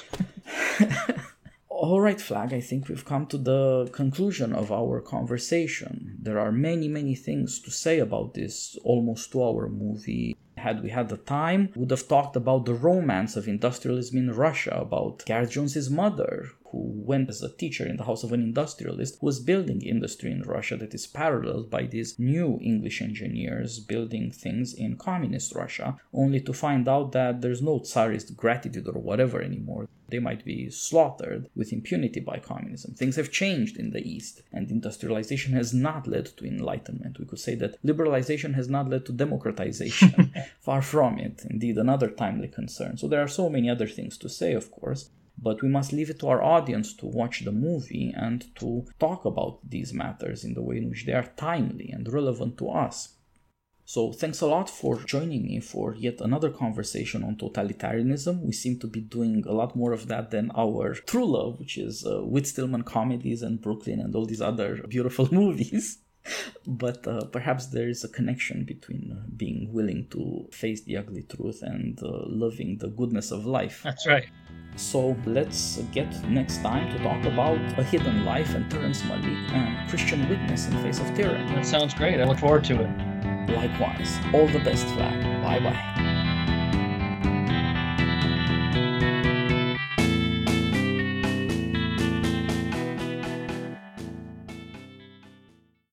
(laughs) All right, Flagg, I think we've come to the conclusion of our conversation. There are many, many things to say about this almost two hour movie. Had we had the time, would have talked about the romance of industrialism in Russia, about Gareth mother, who went as a teacher in the house of an industrialist, who was building industry in Russia that is paralleled by these new English engineers building things in communist Russia, only to find out that there's no Tsarist gratitude or whatever anymore. They might be slaughtered with impunity by communism. Things have changed in the East, and industrialization has not led to enlightenment. We could say that liberalization has not led to democratization. (laughs) Far from it. Indeed, another timely concern. So there are so many other things to say, of course but we must leave it to our audience to watch the movie and to talk about these matters in the way in which they are timely and relevant to us. So, thanks a lot for joining me for yet another conversation on totalitarianism. We seem to be doing a lot more of that than our true love, which is uh, Whit Stillman comedies and Brooklyn and all these other (laughs) beautiful (laughs) movies. But uh, perhaps there is a connection between uh, being willing to face the ugly truth and uh, loving the goodness of life. That's right. So let's get next time to talk about A Hidden Life and Terrence Malick and Christian Witness in Face of Tyranny. That sounds great. I look forward to it. Likewise. All the best, Flagg. Bye bye.